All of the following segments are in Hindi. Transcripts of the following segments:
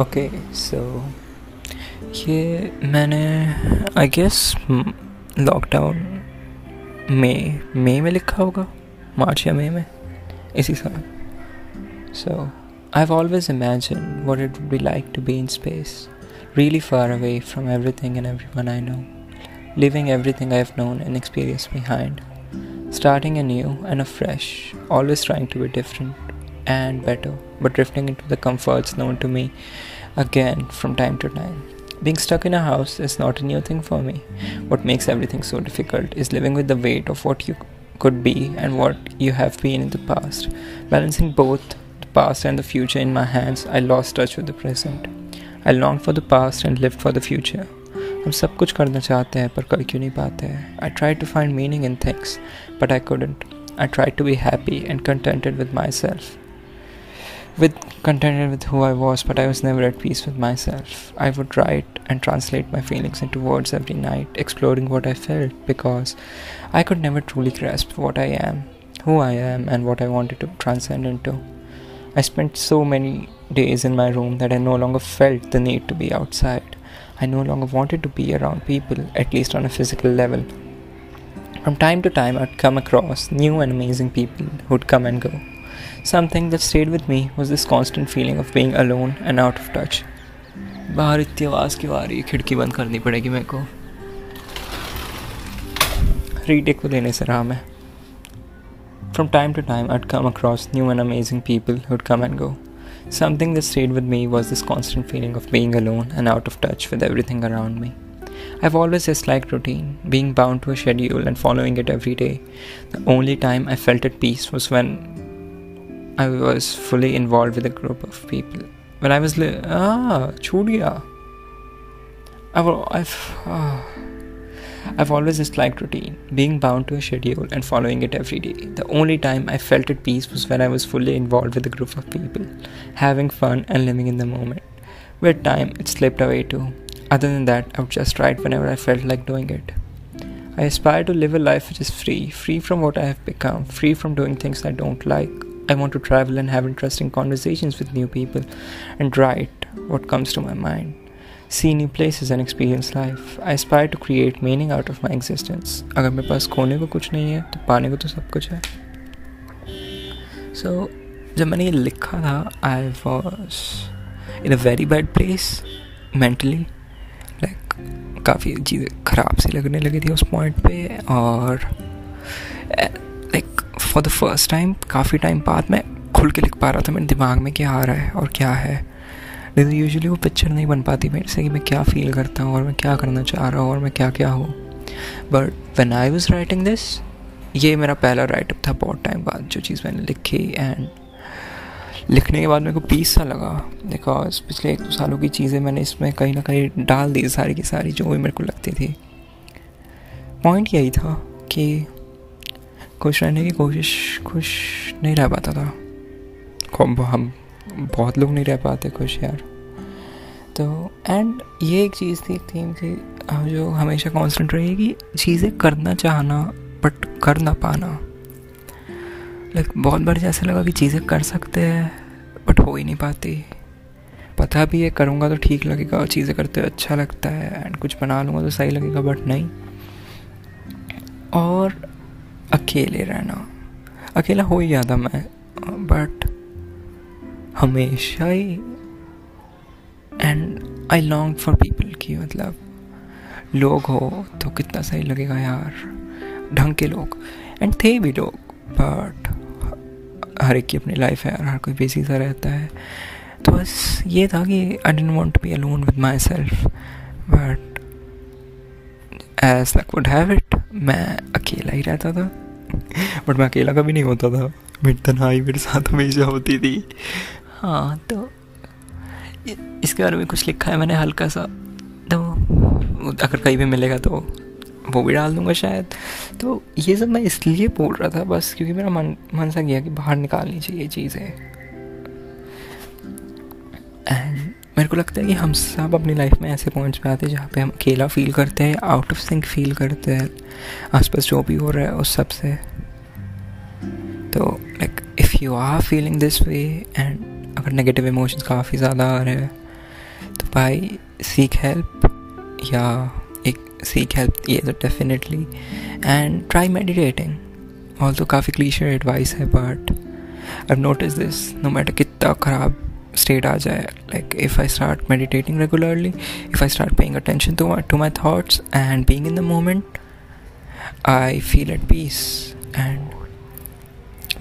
ओके सो ये मैंने आई गेस लॉकडाउन मे मे में लिखा होगा मार्च या मई में, इसी साल। So I have always imagine what it would be like to be in space really far away from everything and everyone I know living everything I have known and experience behind starting a new and a fresh always trying to be different and better, but drifting into the comforts known to me again from time to time. Being stuck in a house is not a new thing for me. What makes everything so difficult is living with the weight of what you could be and what you have been in the past. Balancing both the past and the future in my hands, I lost touch with the present. I longed for the past and lived for the future. हम सब कुछ करना चाहते हैं पर कर क्यों नहीं पाते हैं I try to find meaning in things but I couldn't. I tried to be happy and contented with myself with contented with who I was, but I was never at peace with myself. I would write and translate my feelings into words every night, exploring what I felt because I could never truly grasp what I am, who I am, and what I wanted to transcend into. I spent so many days in my room that I no longer felt the need to be outside. I no longer wanted to be around people, at least on a physical level. From time to time, I'd come across new and amazing people who'd come and go. Something that stayed with me was this constant feeling of being alone and out of touch. बाहर इतनी आवाज़ क्यों आ रही है खिड़की बंद करनी पड़ेगी मेरे को रीटेक को लेने से रहा मैं From time to time, I'd come across new and amazing people who'd come and go. Something that stayed with me was this constant feeling of being alone and out of touch with everything around me. I've always disliked routine, being bound to a schedule and following it every day. The only time I felt at peace was when I was fully involved with a group of people. When I was li- ah छूट I've I've ah. I've always disliked routine, being bound to a schedule and following it every day. The only time I felt at peace was when I was fully involved with a group of people, having fun and living in the moment. With time, it slipped away too. Other than that, I would just write whenever I felt like doing it. I aspire to live a life which is free, free from what I have become, free from doing things I don't like, I want to travel and have interesting conversations with new people and write what comes to my mind. See new places and experience life. I aspire to create meaning out of my existence. अगर मेरे पास खोने को कुछ नहीं है तो पाने को तो सब कुछ है So जब मैंने ये लिखा था I was in a very bad place mentally like काफ़ी चीज़ें ख़राब सी लगने लगी थी उस पॉइंट पे और फॉर द फ़र्स्ट टाइम काफ़ी टाइम बाद मैं खुल के लिख पा रहा था, मेरे दिमाग में क्या आ रहा है और क्या है। लेकिन यूजुअली वो पिक्चर नहीं बन पाती मेरे से कि मैं क्या फील करता हूँ और मैं क्या करना चाह रहा हूँ और मैं क्या क्या हूँ। But when I was writing this ये मेरा पहला राइटअप था बहुत टाइम बाद जो चीज़ मैंने लिखी एंड लिखने के बाद मेरे को पीस सा लगा बिकॉज़ पिछले एक दो सालों की चीज़ें मैंने इसमें कहीं ना कहीं डाल दी सारी की सारी जो भी मेरे को लगती थी। पॉइंट यही था कि खुश रहने की कोशिश, खुश नहीं रह पाता था। हम बहुत लोग नहीं रह पाते खुश यार। तो एंड ये एक चीज़ थी, एक थीम थी जो हमेशा कांस्टेंट रहेगी चीज़ें करना चाहना बट कर ना पाना। लाइक बहुत बार जैसे लगा कि चीज़ें कर सकते हैं बट हो ही नहीं पाती। पता भी है, करूँगा तो ठीक लगेगा, और चीज़ें करते हुए अच्छा लगता है एंड कुछ बना लूँगा तो सही लगेगा बट नहीं। और अकेले रहना। अकेला हो ही जाता मैं बट हमेशा ही and I long for people की मतलब लोग हो तो कितना सही लगेगा यार, ढंग के लोग एंड थे भी लोग बट हर एक की अपनी लाइफ है हर कोई बिज़ी सा रहता है। तो बस ये था कि I didn't want to be alone with myself but as luck would have it मैं अकेला ही रहता था। बट मैं अकेला कभी नहीं होता था। मेरी तनहाई मेरे साथ हमेशा होती थी। हाँ तो इसके बारे में कुछ लिखा है मैंने हल्का सा। तो अगर कहीं भी मिलेगा तो वो भी डाल दूँगा शायद। तो ये सब मैं इसलिए बोल रहा था बस क्योंकि मेरा मन मन सा गया कि बाहर निकालनी चाहिए चीज़ें। एंड मेरे को लगता है कि हम सब अपनी लाइफ में ऐसे पॉइंट्स पे आते हैं जहाँ पे हम अकेला फील करते हैं आउट ऑफ़ सिंक फील करते हैं। आसपास जो भी हो रहा है उस सबसे। तो like if you are feeling this way and अगर नेगेटिव इमोशंस काफ़ी ज़्यादा आ रहे हैं बाई सीक हेल्प या एक सीक हेल्प ये तो definitely and try meditating all तो काफ़ी क्लीशर एडवाइस है but I notice this no matter कितना ख़राब aa jaye like if i start meditating regularly if i start paying attention to my, to my thoughts and being in the moment i feel at peace and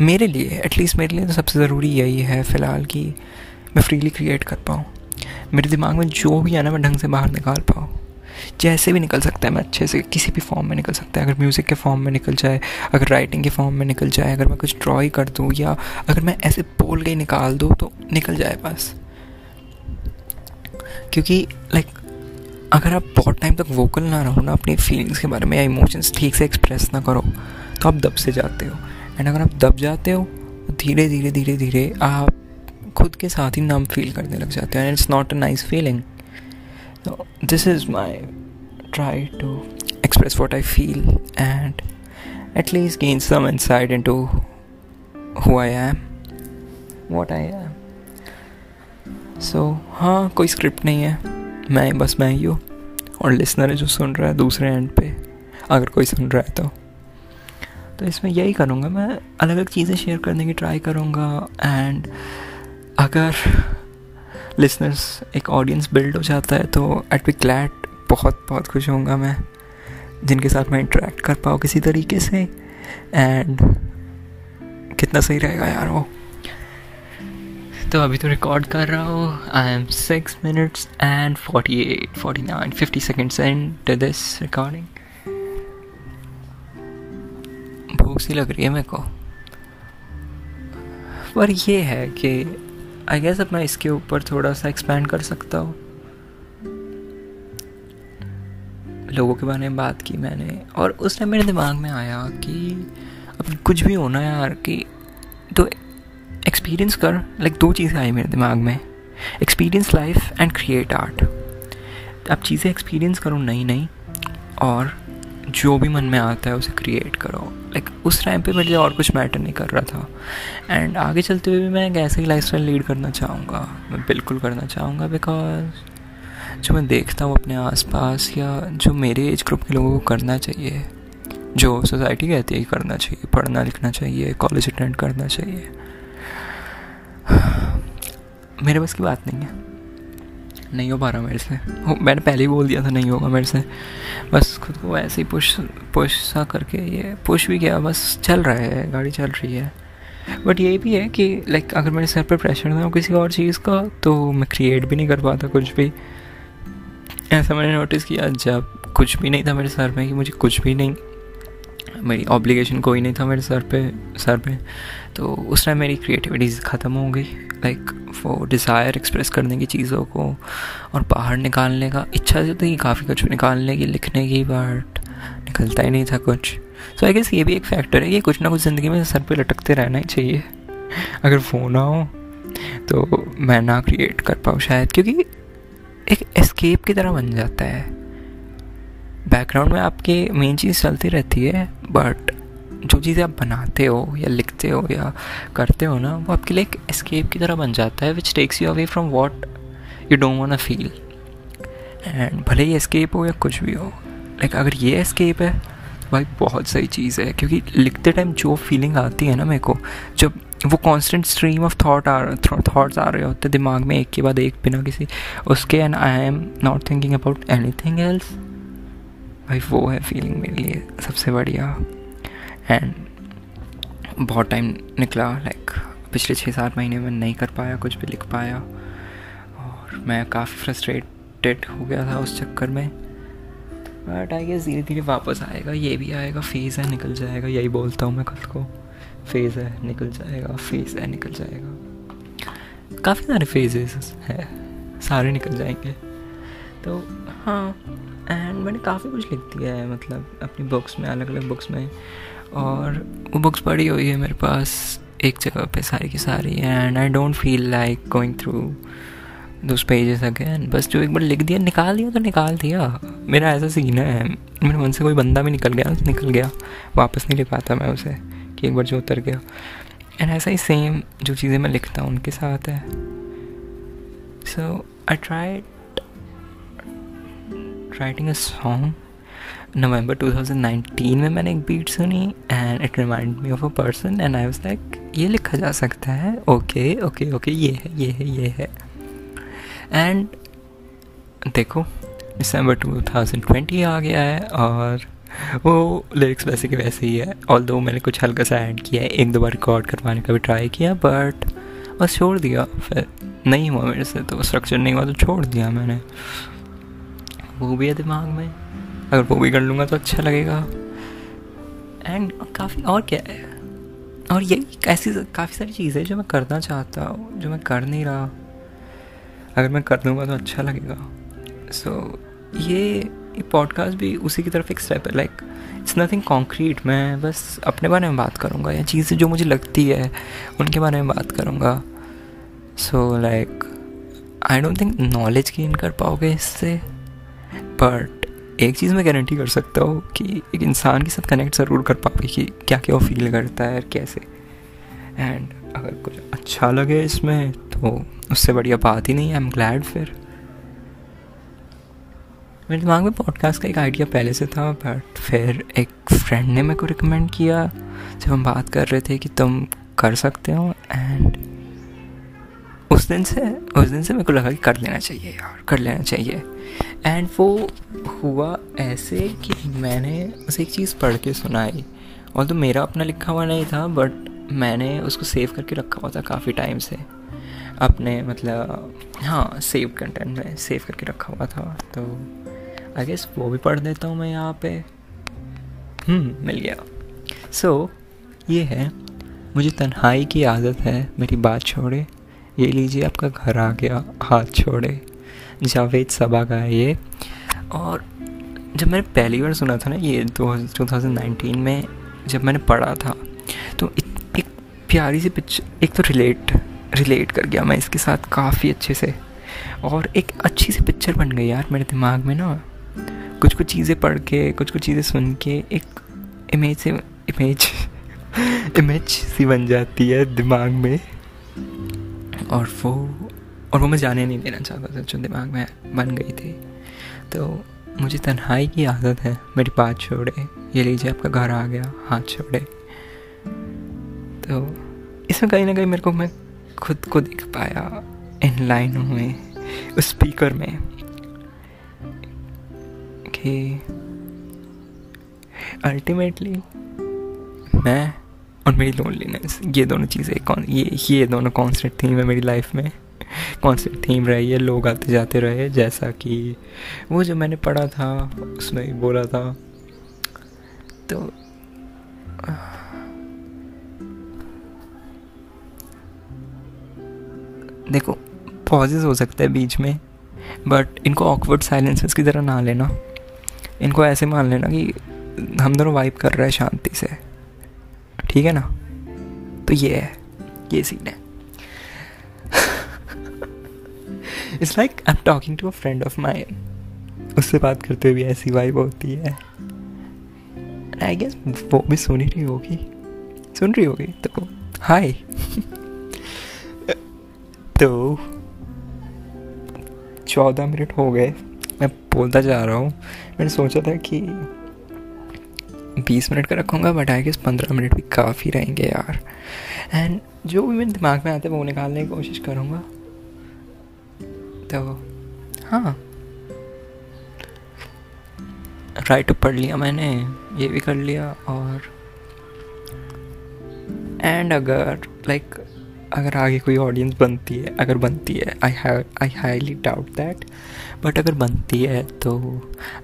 मेरे लिए एटलीस्ट मेरे लिए तो सबसे ज़रूरी यही है फ़िलहाल कि मैं फ्रीली क्रिएट कर पाऊँ। मेरे दिमाग में जो भी है ना, मैं ढंग से बाहर निकाल पाऊँ। जैसे भी निकल सकता है, मैं अच्छे से किसी भी फॉर्म में निकल सकता है। अगर म्यूज़िक के फॉर्म में निकल जाए, अगर राइटिंग के फॉर्म में निकल जाए, अगर मैं कुछ ड्रॉ ही कर दूँ या अगर मैं ऐसे बोल के निकाल दूँ तो निकल जाए बस। क्योंकि लाइक अगर आप बहुत टाइम तक वोकल ना रहो ना, अपनी फीलिंग्स के बारे में या इमोशंस ठीक से एक्सप्रेस ना करो तो आप दब से जाते हो। एंड अगर आप दब जाते हो धीरे धीरे धीरे धीरे आप खुद के साथ ही नाम फील करने लग जाते हो। And it's not a nice feeling this is my try to express what I feel and at least gain some insight into who I am, what I am. So हाँ कोई स्क्रिप्ट नहीं है। मैं बस मैं ही हूँ। और लिसनर है जो सुन रहा है दूसरे एंड पे। अगर कोई सुन रहा है तो। तो इसमें यही करूँगा मैं। अलग अलग चीज़ें शेयर करने की ट्राई करूँगा एंड अगर लिसनर्स एक ऑडियंस बिल्ड हो जाता है तो एट बी ग्लैड बहुत बहुत खुश होऊँगा मैं, जिनके साथ मैं इंटरेक्ट कर पाऊँ किसी तरीके से। एंड कितना सही रहेगा यार वो। तो अभी तो रिकॉर्ड कर रहा हूँ। I am six minutes and forty eight forty nine fifty seconds and this recording भूख सी लग रही है मेरे को। पर ये है कि आई गेस अब मैं इसके ऊपर थोड़ा सा एक्सपेंड कर सकता हूँ। लोगों के बारे में बात की मैंने और उस टाइम मेरे दिमाग में आया कि अब कुछ भी होना यार कि तो एक्सपीरियंस कर लाइक दो चीज़ें आई मेरे दिमाग में। Experience life and create art अब चीज़ें एक्सपीरियंस करो नई नई और जो भी मन में आता है उसे क्रिएट करो। लाइक like, उस टाइम पे मेरे लिए और कुछ मैटर नहीं कर रहा था। एंड आगे चलते हुए भी मैं एक ऐसे ही लाइफ लीड करना चाहूँगा। मैं बिल्कुल करना चाहूँगा बिकॉज़ जो मैं देखता हूँ अपने आसपास या जो मेरे एज ग्रुप के लोगों को करना चाहिए जो सोसाइटी कहती है करना चाहिए पढ़ना लिखना चाहिए कॉलेज अटेंड करना चाहिए। मेरे बस की बात नहीं है। नहीं हो पा रहा मेरे से। मैंने पहले ही बोल दिया था नहीं होगा मेरे से। बस खुद को ऐसे ही पुश पुश सा करके ये पुश भी किया, बस चल रहा है, गाड़ी चल रही है। बट ये भी है कि लाइक अगर मेरे सर पर प्रेशर हो किसी और चीज़ का तो मैं क्रिएट भी नहीं कर पाता कुछ भी। ऐसा मैंने नोटिस किया जब कुछ भी नहीं था मेरे सर में कि मुझे कुछ भी नहीं मेरी ऑब्लिगेशन कोई नहीं था मेरे सर पे सर पे। तो उस टाइम मेरी क्रिएटिविटी ख़त्म हो गई। लाइक वो डिज़ायर एक्सप्रेस करने की चीज़ों को और बाहर निकालने का इच्छा तो थी, काफ़ी कुछ निकालने की, लिखने की बट निकलता ही नहीं था कुछ। सो आई गेस ये भी एक फैक्टर है कि कुछ ना कुछ ज़िंदगी में सर पे लटकते रहना ही चाहिए। अगर वो ना हो तो मैं ना क्रिएट कर पाऊँ शायद, क्योंकि एक एस्केप की तरह बन जाता है। बैकग्राउंड में आपके मेन चीज़ चलती रहती है बट जो चीज़ें आप बनाते हो या लिखते हो या करते हो ना, वो आपके लिए एक एस्केप की तरह बन जाता है which takes you away from what you don't want feel and भले ही एस्केप हो या कुछ भी हो लाइक अगर ये एस्केप है तो भाई बहुत सही चीज़ है, क्योंकि लिखते टाइम जो फीलिंग आती है ना मेरे को, जब वो कांस्टेंट स्ट्रीम ऑफ़ थॉट आ थॉट्स आ रहे होते दिमाग में एक के बाद एक बिना किसी, उसके and I am not thinking about anything else भाई, वो है फीलिंग मेरे लिए सबसे बढ़िया। एंड बहुत टाइम निकला लाइक पिछले छः सात महीने में नहीं कर पाया, कुछ भी लिख पाया। और मैं काफ़ी फ्रस्ट्रेटेड हो गया था उस चक्कर में। बट आई गेस धीरे धीरे वापस आएगा, ये भी आएगा फ़ेज़ है, निकल जाएगा। यही बोलता हूँ मैं खुद को। फ़ेज़ है, निकल जाएगा फ़ेज़ है, निकल जाएगा। काफ़ी सारे फेजेस हैं, सारे निकल जाएँगे। तो हाँ एंड मैंने काफ़ी कुछ लिख दिया है मतलब अपनी बुक्स में अलग अलग बुक्स में। और वो बुक्स पढ़ी हुई है मेरे पास, एक जगह पे सारी की सारी। And I don't feel like going through those pages again बस जो एक बार लिख दिया, निकाल दिया तो निकाल दिया। मेरा ऐसा सीन है, मेरे मन से कोई बंदा भी निकल गया निकल गया। वापस नहीं लिख पाता मैं उसे, कि एक बार जो उतर गया। एंड ऐसा ही सेम जो चीज़ें मैं लिखता हूँ उनके साथ है। So I try writing a song नवंबर 2019 में मैंने एक बीट सुनी and it remind me of a person and I was like ये लिखा जा सकता है? ओके ओके ओके ये है ये है ये है। एंड देखो दिसंबर 2020 आ गया है और वो लिरिक्स वैसे के वैसे ही है। ऑल दो मैंने कुछ हल्का सा ऐड किया है, एक दो बार रिकॉर्ड करवाने का भी ट्राई किया बट बस छोड़ दिया, फिर नहीं हुआ मेरे से तो स्ट्रक्चर नहीं हुआ तो छोड़ दिया मैंने। वो भी है दिमाग में। अगर वो भी कर लूँगा तो अच्छा लगेगा। एंड काफ़ी और क्या है? और ये ऐसी काफ़ी सारी चीज़ें जो मैं करना चाहता हूँ जो मैं कर नहीं रहा। अगर मैं कर दूँगा तो अच्छा लगेगा। सो so, ये पॉडकास्ट भी उसी की तरफ़ एक स्टेप है। लाइक इट्स नथिंग कॉन्क्रीट मैं बस अपने बारे में बात करूँगा या चीज़ें जो मुझे लगती है उनके बारे में बात करूँगा। So like I don't think knowledge gain कर पाओगे इससे। बट एक चीज़ मैं गारंटी कर सकता हूँ कि एक इंसान के साथ कनेक्ट ज़रूर कर पाओगे कि क्या क्या वो फील करता है कैसे। एंड अगर कुछ अच्छा लगे इसमें तो उससे बढ़िया बात ही नहीं आई एम ग्लैड फिर। मेरे दिमाग में पॉडकास्ट का एक आइडिया पहले से था बट फिर एक फ्रेंड ने मेरे को रिकमेंड किया, जब हम बात कर रहे थे कि तुम कर सकते हो एंड उस दिन से, उस दिन से मेरे को लगा कि कर लेना चाहिए यार, कर लेना चाहिए। एंड वो हुआ ऐसे कि मैंने उसे एक चीज़ पढ़ के सुनाई। और तो मेरा अपना लिखा हुआ नहीं था बट मैंने उसको सेव करके रखा हुआ था काफ़ी टाइम से। अपने मतलब हाँ सेव कंटेंट में सेव करके रखा हुआ था। तो आई गेस वो भी पढ़ देता हूँ मैं यहाँ पे। हम्म मिल गया। सो so, ये है। मुझे तन्हाई की आदत है मेरी बात छोड़े। ये लीजिए आपका घर आ गया हाथ छोड़े। जावेद सबा का है ये। और जब मैंने पहली बार सुना था ना ये टू थाउज़ेंड नाइनटीन में जब मैंने पढ़ा था तो एक प्यारी सी पिक्चर एक तो रिलेट रिलेट कर गया मैं इसके साथ काफ़ी अच्छे से। और एक अच्छी सी पिक्चर बन गई यार मेरे दिमाग में ना। कुछ कुछ चीज़ें पढ़ के कुछ कुछ चीज़ें सुन के एक इमेज से इमेज इमेज सी बन जाती है दिमाग में। और वो और वो मैं जाने नहीं देना चाहता था, जो दिमाग में बन गई थी। तो मुझे तन्हाई की आदत है, मेरी बात छोड़े, ये लीजिए आपका घर आ गया, हाथ छोड़े। तो इसमें कहीं ना कहीं मेरे को मैं खुद को देख पाया, इन लाइनों में, उस स्पीकर में, कि अल्टीमेटली मैं और मेरी लोनलीनेस ये दोनों चीज़ें, कौन, ये ये दोनों कॉन्सेंट थी मैं मेरी लाइफ में। कॉन्सेंट थीम रही है, लोग आते जाते रहे, जैसा कि वो जो मैंने पढ़ा था, उसमें बोला था। तो देखो पॉजेज हो सकते हैं बीच में बट इनको ऑकवर्ड साइलेंसेस की तरह ना लेना। इनको ऐसे मान लेना कि हम दोनों वाइप कर रहे हैं शांति से। ठीक है ना? तो ये है, ये सीन है। It's like I am talking to a friend of mine उससे बात करते हुए भी ऐसी वाइब होती है। आई गेस वो भी सुन ही रही होगी। सुन रही होगी तो हाय तो चौदह मिनट हो गए। मैं बोलता जा रहा हूँ। मैंने सोचा था कि बीस मिनट का रखूँगा बट आई गेस पंद्रह मिनट भी काफ़ी रहेंगे यार। एंड जो भी मेरे दिमाग में आते हैं, वो निकालने की कोशिश करूँगा। तो हाँ। राइट पढ़ लिया मैंने ये भी कर लिया और एंड अगर लाइक like, अगर आगे कोई ऑडियंस बनती है अगर बनती है I I highly doubt that but अगर बनती है तो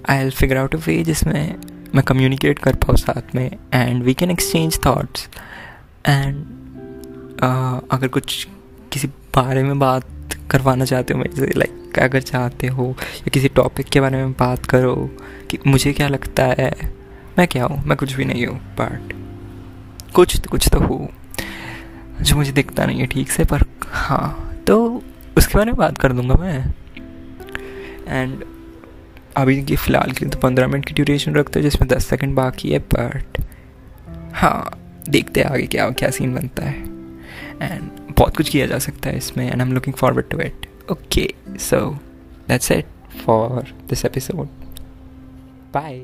I'll figure out a way जिसमें मैं कम्युनिकेट कर पाऊँ साथ में and we can exchange thoughts and अगर कुछ किसी बारे में बात करवाना चाहते हो मेरे से? लाइक अगर चाहते हो या किसी टॉपिक के बारे में बात करो कि मुझे क्या लगता है, मैं क्या हूँ? मैं कुछ भी नहीं हूँ बट कुछ तो कुछ तो हूँ जो मुझे दिखता नहीं है ठीक से, पर हाँ तो उसके बारे में बात कर दूँगा मैं। एंड अभी की फ़िलहाल के लिए तो पंद्रह मिनट की ड्यूरेशन रखते हैं, जिसमें दस सेकंड बाकी है बट हाँ देखते हैं आगे क्या क्या सीन बनता है। एंड बहुत कुछ किया जा सकता है इसमें and I am looking forward to it okay so that's it for this episode bye